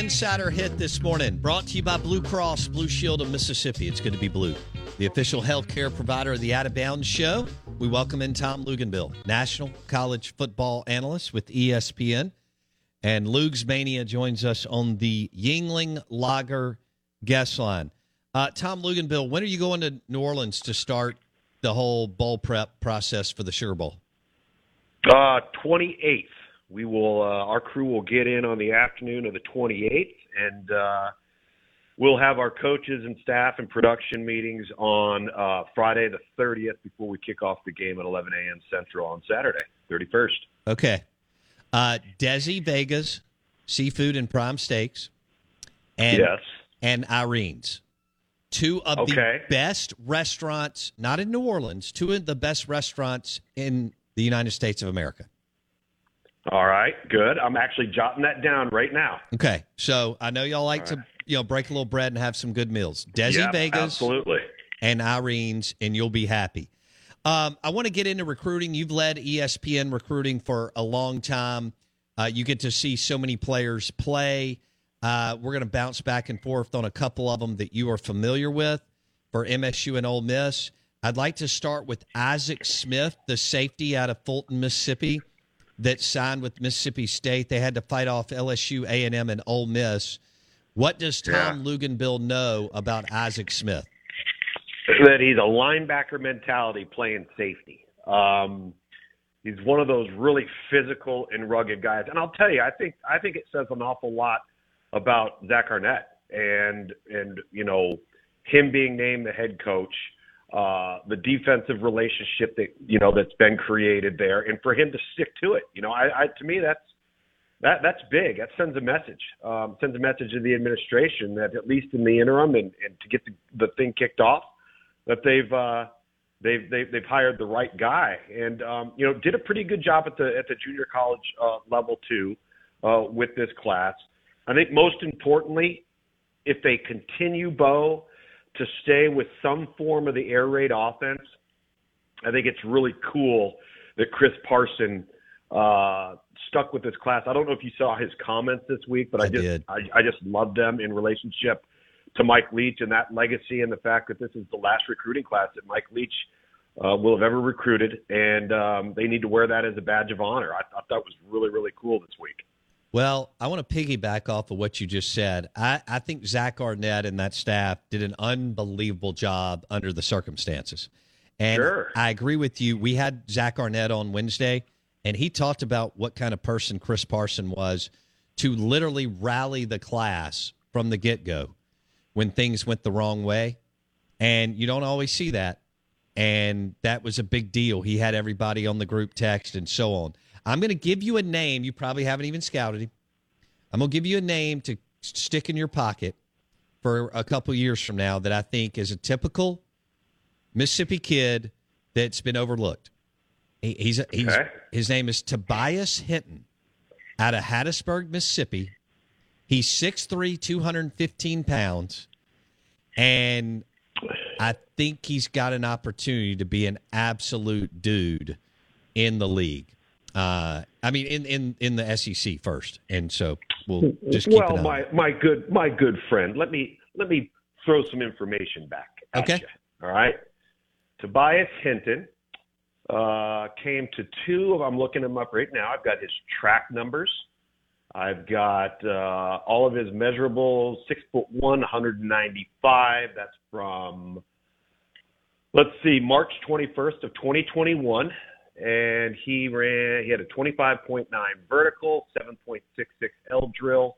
Insider Hit this morning, brought to you by Blue Cross Blue Shield of Mississippi. It's good to be blue. The official healthcare provider of the Out of Bounds Show. We welcome in Tom Luginbill, national college football analyst with ESPN. And Lugs Mania joins us on the Yuengling Lager guest line. Uh, Tom Luginbill, when are you going to New Orleans to start the whole bowl prep process for the Sugar Bowl? Uh, 28th we will uh, our crew will get in on the afternoon of the 28th and uh, we'll have our coaches and staff and production meetings on uh, friday the 30th before we kick off the game at 11 a.m central on saturday 31st okay. Uh, desi vegas seafood and prime steaks and yes. and irene's. Two of okay. the best restaurants not in new orleans two of the best restaurants in the united states of america all right, good. I'm actually jotting that down right now. Okay, so I know y'all like to you know break a little bread and have some good meals. Desi yep, Vegas, absolutely, and Irene's, and you'll be happy. Um, I want to get into recruiting. You've led ESPN recruiting for a long time. Uh, you get to see so many players play. Uh, we're going to bounce back and forth on a couple of them that you are familiar with for MSU and Ole Miss. I'd like to start with Isaac Smith, the safety out of Fulton, Mississippi that signed with Mississippi State. They had to fight off LSU, A and M, and Ole Miss. What does Tom yeah. Luginbill know about Isaac Smith? That he's a linebacker mentality playing safety. Um, he's one of those really physical and rugged guys. And I'll tell you, I think I think it says an awful lot about Zach Arnett and and you know him being named the head coach uh, the defensive relationship that you know that's been created there, and for him to stick to it. You know, I, I to me that's that that's big. That sends a message. Um, sends a message to the administration that at least in the interim and, and to get the, the thing kicked off, that they've uh, they've, they've they've hired the right guy, and um, you know did a pretty good job at the at the junior college uh, level too uh, with this class. I think most importantly, if they continue Bo to stay with some form of the air raid offense. I think it's really cool that Chris Parson uh, stuck with this class. I don't know if you saw his comments this week, but I, I just I, I just love them in relationship to Mike Leach and that legacy and the fact that this is the last recruiting class that Mike Leach uh, will have ever recruited, and um, they need to wear that as a badge of honor. I thought that was really really cool this week. Well, I want to piggyback off of what you just said. I, I think Zach Arnett and that staff did an unbelievable job under the circumstances. And sure. I agree with you. We had Zach Arnett on Wednesday, and he talked about what kind of person Chris Parson was to literally rally the class from the get go when things went the wrong way. And you don't always see that. And that was a big deal. He had everybody on the group text and so on. I'm going to give you a name. You probably haven't even scouted him. I'm going to give you a name to stick in your pocket for a couple years from now that I think is a typical Mississippi kid that's been overlooked. He, he's, he's Okay. his name is Tobias Hinton out of Hattiesburg, Mississippi. He's 6'3", 215 pounds, and I think he's got an opportunity to be an absolute dude in the league. Uh, I mean, in, in, in the SEC first, and so we'll just keep well, my my good my good friend, let me let me throw some information back. Okay. You, all right. Tobias Hinton uh, came to two of. I'm looking him up right now. I've got his track numbers. I've got uh, all of his measurables. Six foot one, 195. That's from. Let's see, March 21st of 2021 and he ran. He had a 25.9 vertical, 7.66 L drill,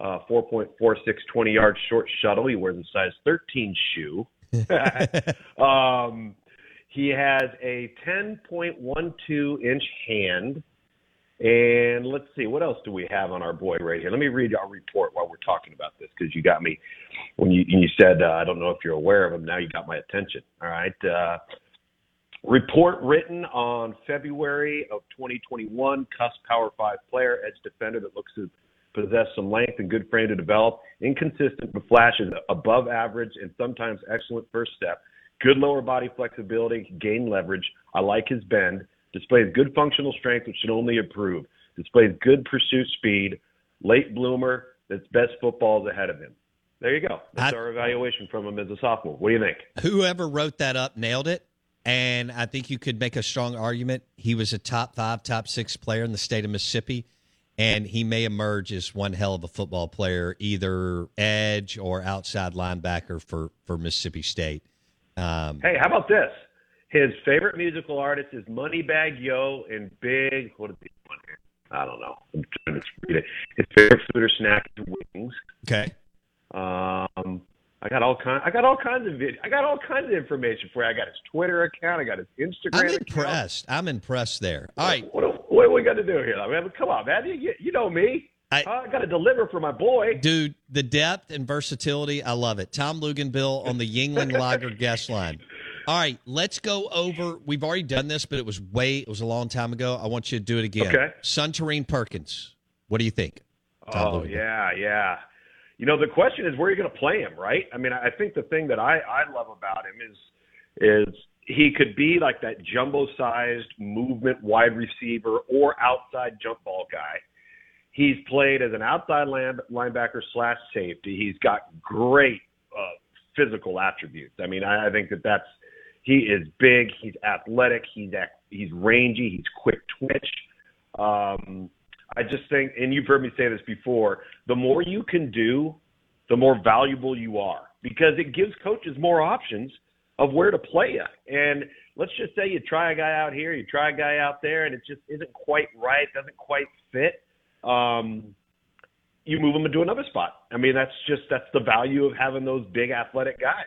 uh, 4.46 20 yard short shuttle. He wears a size 13 shoe. um, he has a 10.12 inch hand. And let's see, what else do we have on our boy right here? Let me read our report while we're talking about this because you got me when you when you said uh, I don't know if you're aware of him. Now you got my attention. All right. Uh, Report written on February of 2021. Cuss Power Five player, edge defender that looks to possess some length and good frame to develop. Inconsistent but flashes above average and sometimes excellent first step. Good lower body flexibility, gain leverage. I like his bend. Displays good functional strength, which should only improve. Displays good pursuit speed. Late bloomer. That's best football is ahead of him. There you go. That's I- our evaluation from him as a sophomore. What do you think? whoever wrote that up nailed it. And I think you could make a strong argument. He was a top five, top six player in the state of Mississippi, and he may emerge as one hell of a football player, either edge or outside linebacker for, for Mississippi State. Um, Hey, how about this? His favorite musical artist is Moneybagg Yo and Big. What is he on here? I don't know. I'm trying to read it. His favorite food or snack is wings. okay. Um, I got all kind. I got all kinds of vid- I got all kinds of information for you. I got his Twitter account. I got his Instagram I'm account. impressed. I'm impressed there. All right. What, what do we got to do here? I mean, come on, man. You, you know me. I- I, got to deliver for my boy. Dude, the depth and versatility, I love it. Tom Luginbill on the Yuengling Lager guest line. All right, let's go over. We've already done this, but it was way, it was a long time ago. I want you to do it again. Okay. Suntarine Perkins. What do you think? Tom Oh Luginbill. yeah, yeah. You know, the question is where you're going to play him, right? I mean, I think the thing that I I love about him is is he could be like that jumbo-sized movement wide receiver or outside jump ball guy. He's played as an outside line, linebacker slash safety. He's got great uh, physical attributes. I mean, I, I think that that's he is big. He's athletic. He's he's rangy. He's quick twitch. Um, I just think, and you've heard me say this before, the more you can do, the more valuable you are because it gives coaches more options of where to play you. And let's just say you try a guy out here, you try a guy out there, and it just isn't quite right, doesn't quite fit. Um, you move them into another spot. I mean, that's just that's the value of having those big athletic guys.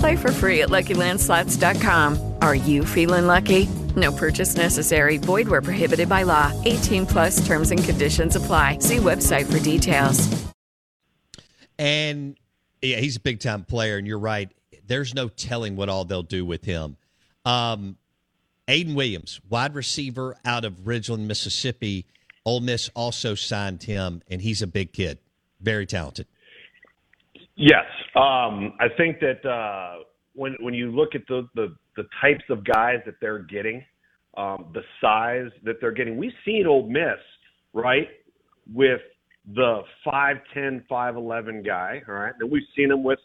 Play for free at LuckyLandSlots.com. Are you feeling lucky? No purchase necessary. Void where prohibited by law. 18 plus terms and conditions apply. See website for details. And yeah, he's a big time player, and you're right. There's no telling what all they'll do with him. Um, Ayden Williams, wide receiver out of Ridgeland, Mississippi. Ole Miss also signed him, and he's a big kid, very talented. Yes, um, I think that uh, when when you look at the, the the types of guys that they're getting, um, the size that they're getting, we've seen Ole Miss right with the 5'10", 5'11 guy, all right, and we've seen them with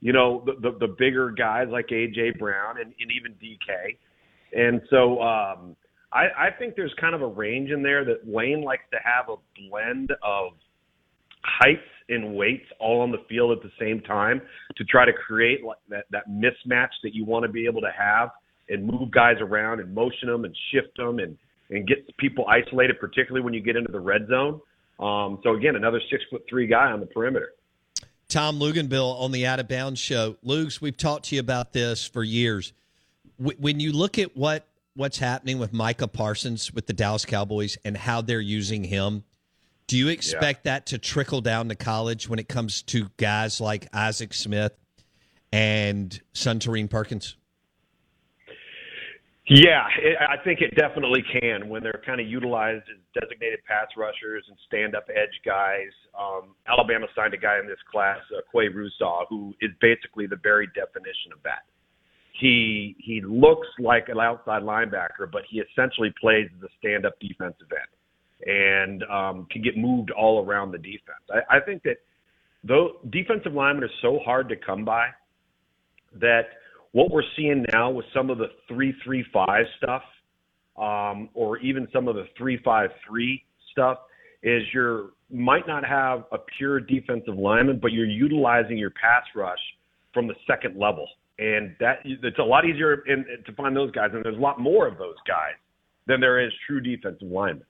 you know the, the the bigger guys like AJ Brown and, and even DK, and so um, I, I think there's kind of a range in there that Lane likes to have a blend of heights and weights all on the field at the same time to try to create that that mismatch that you want to be able to have and move guys around and motion them and shift them and and get people isolated, particularly when you get into the red zone. Um, so again, another six foot three guy on the perimeter. Tom Luginbill on the Out of Bounds show. Lugs, we've talked to you about this for years. When you look at what what's happening with Micah Parsons with the Dallas Cowboys and how they're using him, do you expect yeah. that to trickle down to college when it comes to guys like Isaac Smith and Suntarine Perkins? Yeah, it, I think it definitely can when they're kind of utilized as designated pass rushers and stand-up edge guys. Um, Alabama signed a guy in this class, uh, Qua Russaw, who is basically the very definition of that. He he looks like an outside linebacker, but he essentially plays the stand-up defensive end and um, can get moved all around the defense. I, I think that though defensive linemen are so hard to come by that what we're seeing now with some of the three three five stuff, um, or even some of the three five three stuff, is you're might not have a pure defensive lineman, but you're utilizing your pass rush from the second level, and that it's a lot easier in, to find those guys, and there's a lot more of those guys than there is true defensive linemen.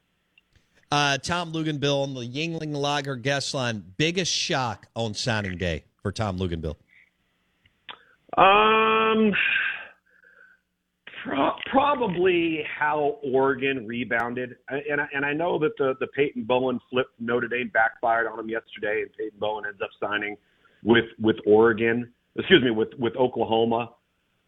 Uh, Tom Luginbill on the Yuengling Lager guest line. Biggest shock on signing day for Tom Luginbill? Um, pro- probably how Oregon rebounded, and I, and I know that the the Peyton Bowen flip Notre Dame backfired on him yesterday, and Peyton Bowen ends up signing with with Oregon. Excuse me, with with Oklahoma.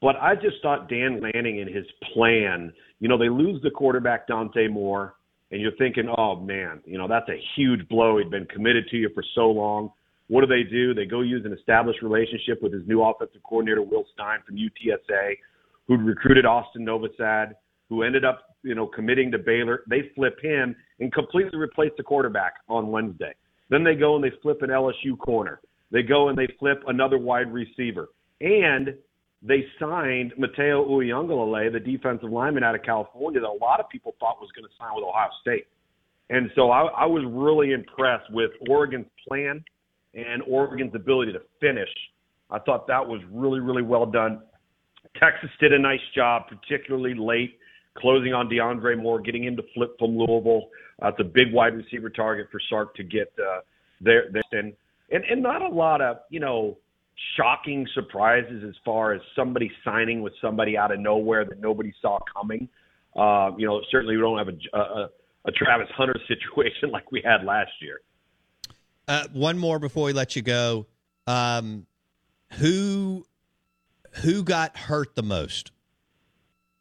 But I just thought Dan Lanning and his plan. You know, they lose the quarterback Dante Moore and you're thinking, oh man, you know that's a huge blow. He'd been committed to you for so long. What do they do? They go use an established relationship with his new offensive coordinator Will Stein from UTSA, who'd recruited Austin Novosad, who ended up, you know, committing to Baylor. They flip him and completely replace the quarterback on Wednesday. Then they go and they flip an LSU corner. They go and they flip another wide receiver. And they signed Matayo Uiagalelei, the defensive lineman out of California, that a lot of people thought was going to sign with Ohio State. And so I, I was really impressed with Oregon's plan and Oregon's ability to finish. I thought that was really, really well done. Texas did a nice job, particularly late, closing on DeAndre Moore, getting him to flip from Louisville. Uh, it's a big wide receiver target for Sark to get uh, there. and and not a lot of you know shocking surprises as far as somebody signing with somebody out of nowhere that nobody saw coming. Uh, you know, certainly we don't have a, a, a Travis Hunter situation like we had last year. Uh, one more before we let you go. Um, who who got hurt the most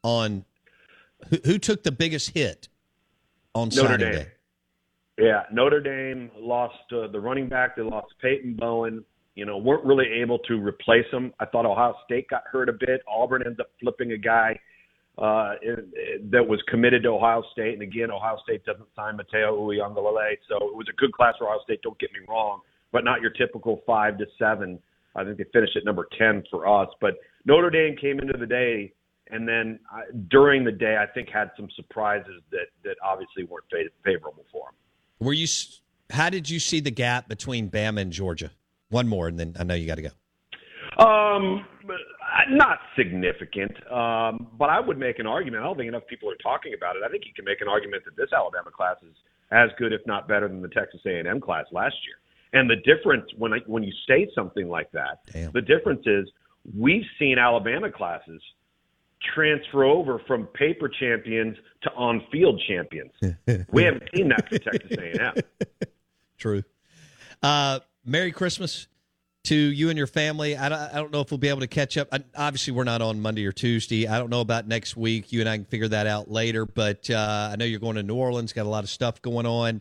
on who, who took the biggest hit on Notre Saturday? Dame. Yeah, Notre Dame lost uh, the running back. They lost Peyton Bowen. You know, weren't really able to replace him. I thought Ohio State got hurt a bit. Auburn ends up flipping a guy uh, that was committed to Ohio State. And again, Ohio State doesn't sign Matayo Uiagalelei. So it was a good class for Ohio State, don't get me wrong, but not your typical five to seven. I think they finished at number 10 for us. But Notre Dame came into the day and then uh, during the day, I think had some surprises that, that obviously weren't favorable for them. Were you? How did you see the gap between Bama and Georgia? One more, and then I know you got to go. Um, not significant, um, but I would make an argument. I don't think enough people are talking about it. I think you can make an argument that this Alabama class is as good, if not better, than the Texas A&M class last year. And the difference when I, when you say something like that, Damn. the difference is we've seen Alabama classes transfer over from paper champions to on-field champions. we haven't seen that for Texas A&M. True. Uh, Merry Christmas to you and your family. I don't, I don't know if we'll be able to catch up. I, obviously, we're not on Monday or Tuesday. I don't know about next week. You and I can figure that out later. But uh, I know you're going to New Orleans. Got a lot of stuff going on.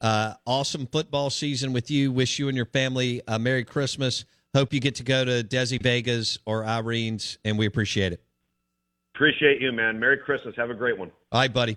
Uh, awesome football season with you. Wish you and your family a Merry Christmas. Hope you get to go to Desi Vegas or Irene's, and we appreciate it. Appreciate you, man. Merry Christmas. Have a great one. All right, buddy.